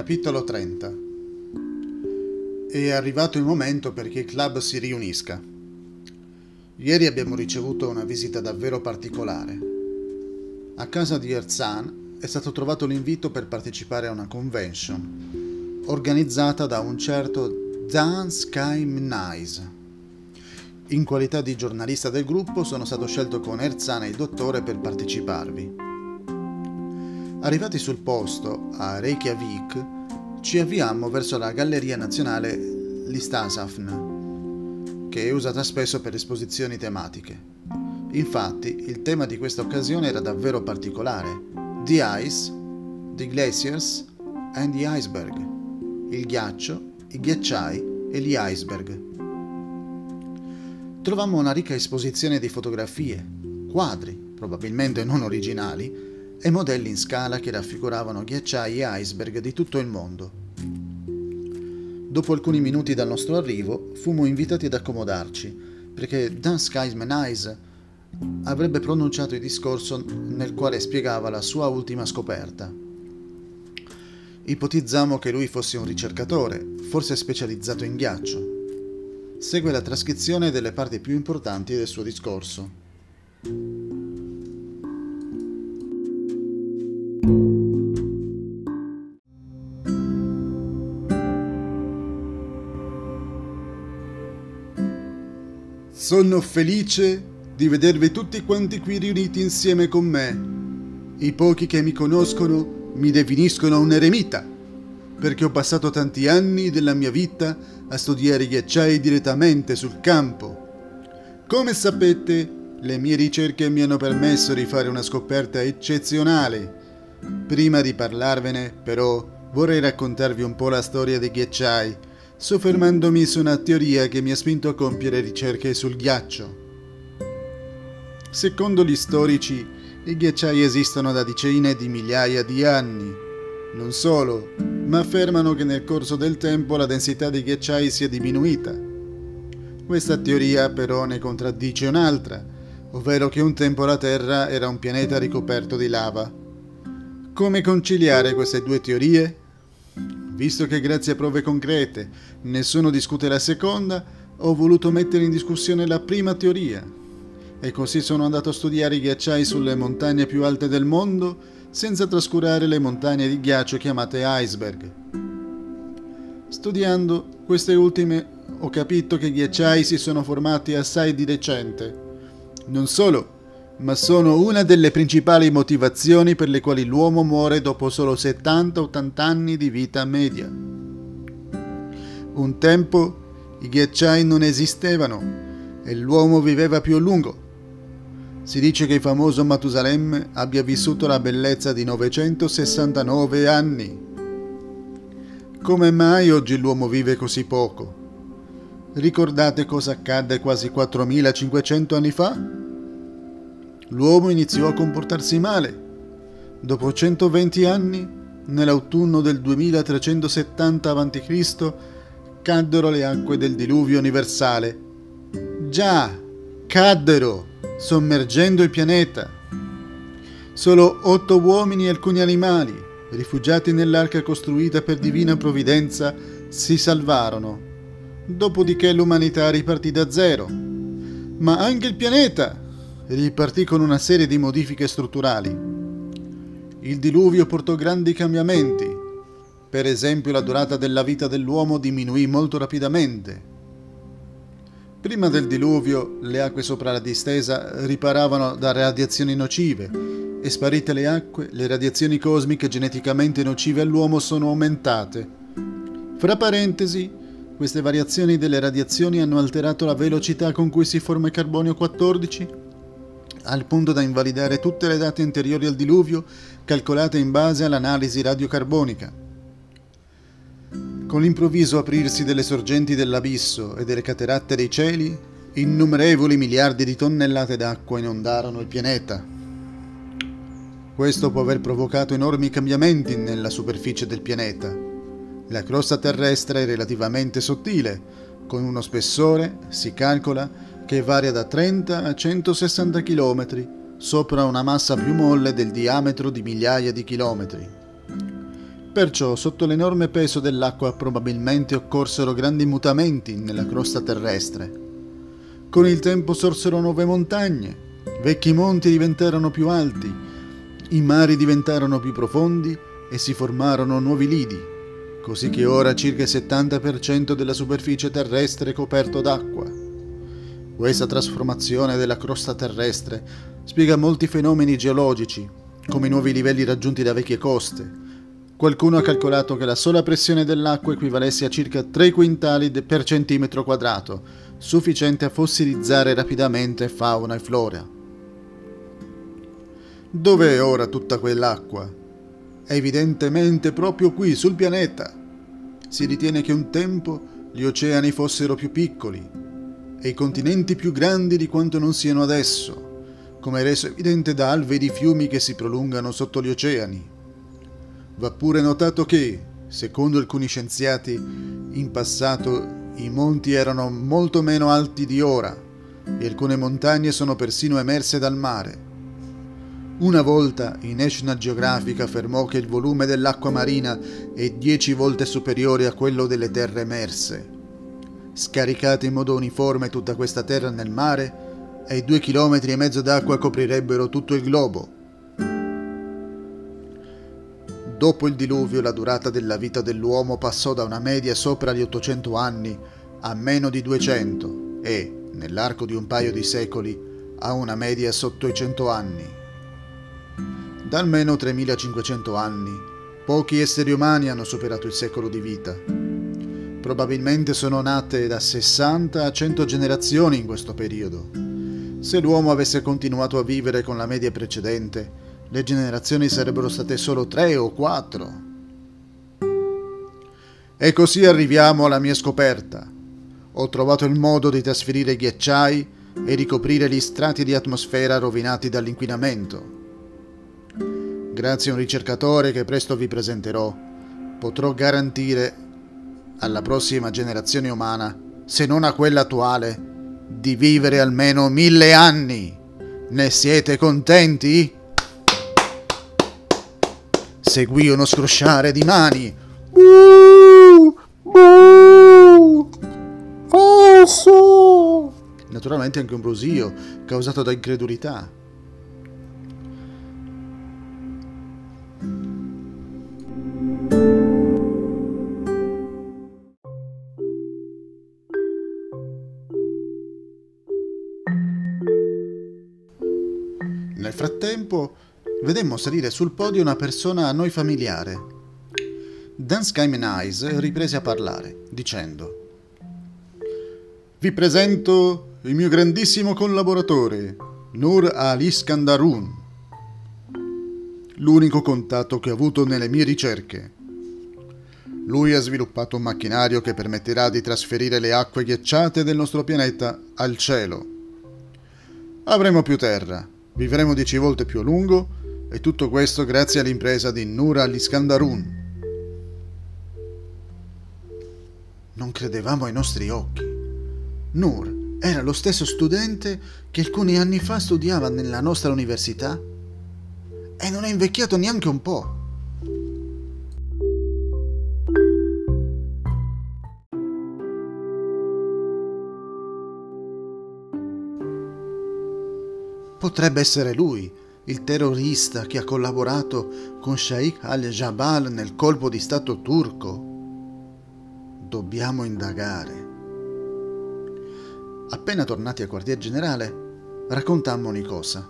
Capitolo 30 È arrivato il momento perché il club si riunisca. Ieri abbiamo ricevuto una visita davvero particolare. A casa di Erzan è stato trovato l'invito per partecipare a una convention organizzata da un certo Dan Sky Nice. In qualità di giornalista del gruppo sono stato scelto con Erzan e il dottore per parteciparvi. Arrivati sul posto, a Reykjavik, ci avviamo verso la Galleria Nazionale Listasafn, che è usata spesso per esposizioni tematiche. Infatti, il tema di questa occasione era davvero particolare. The Ice, The Glaciers and the Iceberg. Il ghiaccio, i ghiacciai e gli iceberg. Trovammo una ricca esposizione di fotografie, quadri, probabilmente non originali, e modelli in scala che raffiguravano ghiacciai e iceberg di tutto il mondo. Dopo alcuni minuti dal nostro arrivo, fummo invitati ad accomodarci, perché Dan Skyman Eyes avrebbe pronunciato il discorso nel quale spiegava la sua ultima scoperta. Ipotizzammo che lui fosse un ricercatore, forse specializzato in ghiaccio. Segue la trascrizione delle parti più importanti del suo discorso. Sono felice di vedervi tutti quanti qui riuniti insieme con me. I pochi che mi conoscono mi definiscono un eremita, perché ho passato tanti anni della mia vita a studiare ghiacciai direttamente sul campo. Come sapete, le mie ricerche mi hanno permesso di fare una scoperta eccezionale. Prima di parlarvene, però, vorrei raccontarvi un po' la storia dei ghiacciai soffermandomi su una teoria che mi ha spinto a compiere ricerche sul ghiaccio. Secondo gli storici, i ghiacciai esistono da decine di migliaia di anni. Non solo, ma affermano che nel corso del tempo la densità dei ghiacciai sia diminuita. Questa teoria però ne contraddice un'altra, ovvero che un tempo la Terra era un pianeta ricoperto di lava. Come conciliare queste due teorie? Visto che grazie a prove concrete nessuno discute la seconda, ho voluto mettere in discussione la prima teoria. E così sono andato a studiare i ghiacciai sulle montagne più alte del mondo, senza trascurare le montagne di ghiaccio chiamate iceberg. Studiando queste ultime ho capito che i ghiacciai si sono formati assai di recente. Non solo, ma sono una delle principali motivazioni per le quali l'uomo muore dopo solo 70-80 anni di vita media. Un tempo i ghiacciai non esistevano e l'uomo viveva più a lungo. Si dice che il famoso Matusalemme abbia vissuto la bellezza di 969 anni. Come mai oggi l'uomo vive così poco? Ricordate cosa accadde quasi 4500 anni fa? L'uomo iniziò a comportarsi male. Dopo 120 anni, nell'autunno del 2370 a.C., caddero le acque del diluvio universale. Già, caddero, sommergendo il pianeta. Solo otto uomini e alcuni animali, rifugiati nell'arca costruita per divina provvidenza, si salvarono. Dopodiché l'umanità ripartì da zero. Ma anche il pianeta, ripartì con una serie di modifiche strutturali. Il diluvio portò grandi cambiamenti. Per esempio la durata della vita dell'uomo diminuì molto rapidamente. Prima del diluvio le acque sopra la distesa riparavano da radiazioni nocive e sparite le acque, le radiazioni cosmiche geneticamente nocive all'uomo sono aumentate. Fra parentesi, queste variazioni delle radiazioni hanno alterato la velocità con cui si forma il carbonio 14 al punto da invalidare tutte le date anteriori al diluvio calcolate in base all'analisi radiocarbonica. Con l'improvviso aprirsi delle sorgenti dell'abisso e delle cateratte dei cieli, innumerevoli miliardi di tonnellate d'acqua inondarono il pianeta. Questo può aver provocato enormi cambiamenti nella superficie del pianeta. La crosta terrestre è relativamente sottile, con uno spessore, si calcola, che varia da 30 a 160 km sopra una massa più molle del diametro di migliaia di chilometri. Perciò, sotto l'enorme peso dell'acqua, probabilmente occorsero grandi mutamenti nella crosta terrestre. Con il tempo sorsero nuove montagne, vecchi monti diventarono più alti, i mari diventarono più profondi e si formarono nuovi lidi, così che ora circa il 70% della superficie terrestre è coperto d'acqua. Questa trasformazione della crosta terrestre spiega molti fenomeni geologici, come i nuovi livelli raggiunti da vecchie coste, Qualcuno ha calcolato che la sola pressione dell'acqua equivalesse a circa 3 quintali per centimetro quadrato, sufficiente a fossilizzare rapidamente fauna e flora. Dove è ora tutta quell'acqua? Evidentemente proprio qui, sul pianeta. Si ritiene che un tempo gli oceani fossero più piccoli e i continenti più grandi di quanto non siano adesso, come reso evidente da alvei di fiumi che si prolungano sotto gli oceani. Va pure notato che, secondo alcuni scienziati, in passato i monti erano molto meno alti di ora e alcune montagne sono persino emerse dal mare. Una volta in National Geographic affermò che il volume dell'acqua marina è dieci volte superiore a quello delle terre emerse. Scaricata in modo uniforme tutta questa terra nel mare, e due chilometri e mezzo d'acqua coprirebbero tutto il globo. Dopo il diluvio la durata della vita dell'uomo passò da una media sopra gli 800 anni a meno di 200 e, nell'arco di un paio di secoli, a una media sotto i 100 anni. Da almeno 3500 anni, pochi esseri umani hanno superato il secolo di vita. Probabilmente sono nate da 60 a 100 generazioni in questo periodo. Se l'uomo avesse continuato a vivere con la media precedente, le generazioni sarebbero state solo tre o quattro. E così arriviamo alla mia scoperta. Ho trovato il modo di trasferire ghiacciai e ricoprire gli strati di atmosfera rovinati dall'inquinamento. Grazie a un ricercatore che presto vi presenterò, potrò garantire alla prossima generazione umana, se non a quella attuale, di vivere almeno mille anni. Ne siete contenti? Seguì uno scrosciare di mani. Buh, buh, falso! Naturalmente anche un brusio causato da incredulità. Nel frattempo vedemmo salire sul podio una persona a noi familiare. Dan Skyman Eyes riprese a parlare, dicendo Vi presento il mio grandissimo collaboratore, Nur Ali Skandarun, l'unico contatto che ho avuto nelle mie ricerche. Lui ha sviluppato un macchinario che permetterà di trasferire le acque ghiacciate del nostro pianeta al cielo. Avremo più terra, vivremo dieci volte più a lungo e tutto questo grazie all'impresa di Nur al-Iskandarun. Non credevamo ai nostri occhi. Nur era lo stesso studente che alcuni anni fa studiava nella nostra università e non è invecchiato neanche un po'. Potrebbe essere lui il terrorista che ha collaborato con Sheikh al-Jabal nel colpo di Stato turco. Dobbiamo indagare. Appena tornati al quartier generale, raccontammo ogni cosa.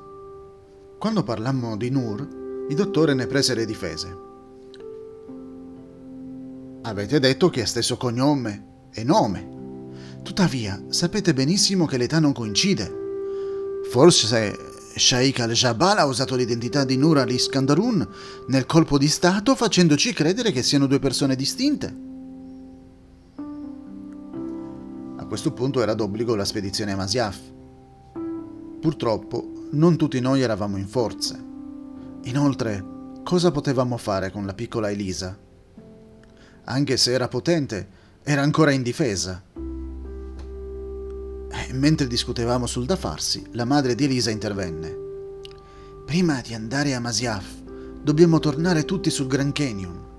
Quando parlammo di Nur, il dottore ne prese le difese. Avete detto che ha stesso cognome e nome. Tuttavia, sapete benissimo che l'età non coincide. Forse Sheikh al-Jabal ha usato l'identità di Nur al-Iskandarun nel colpo di Stato facendoci credere che siano due persone distinte. A questo punto era d'obbligo la spedizione a Masyaf. Purtroppo non tutti noi eravamo in forze. Inoltre, cosa potevamo fare con la piccola Elisa? Anche se era potente, era ancora indifesa mentre discutevamo sul da farsi, la madre di Elisa intervenne. Prima di andare a Masyaf, dobbiamo tornare tutti sul Grand Canyon.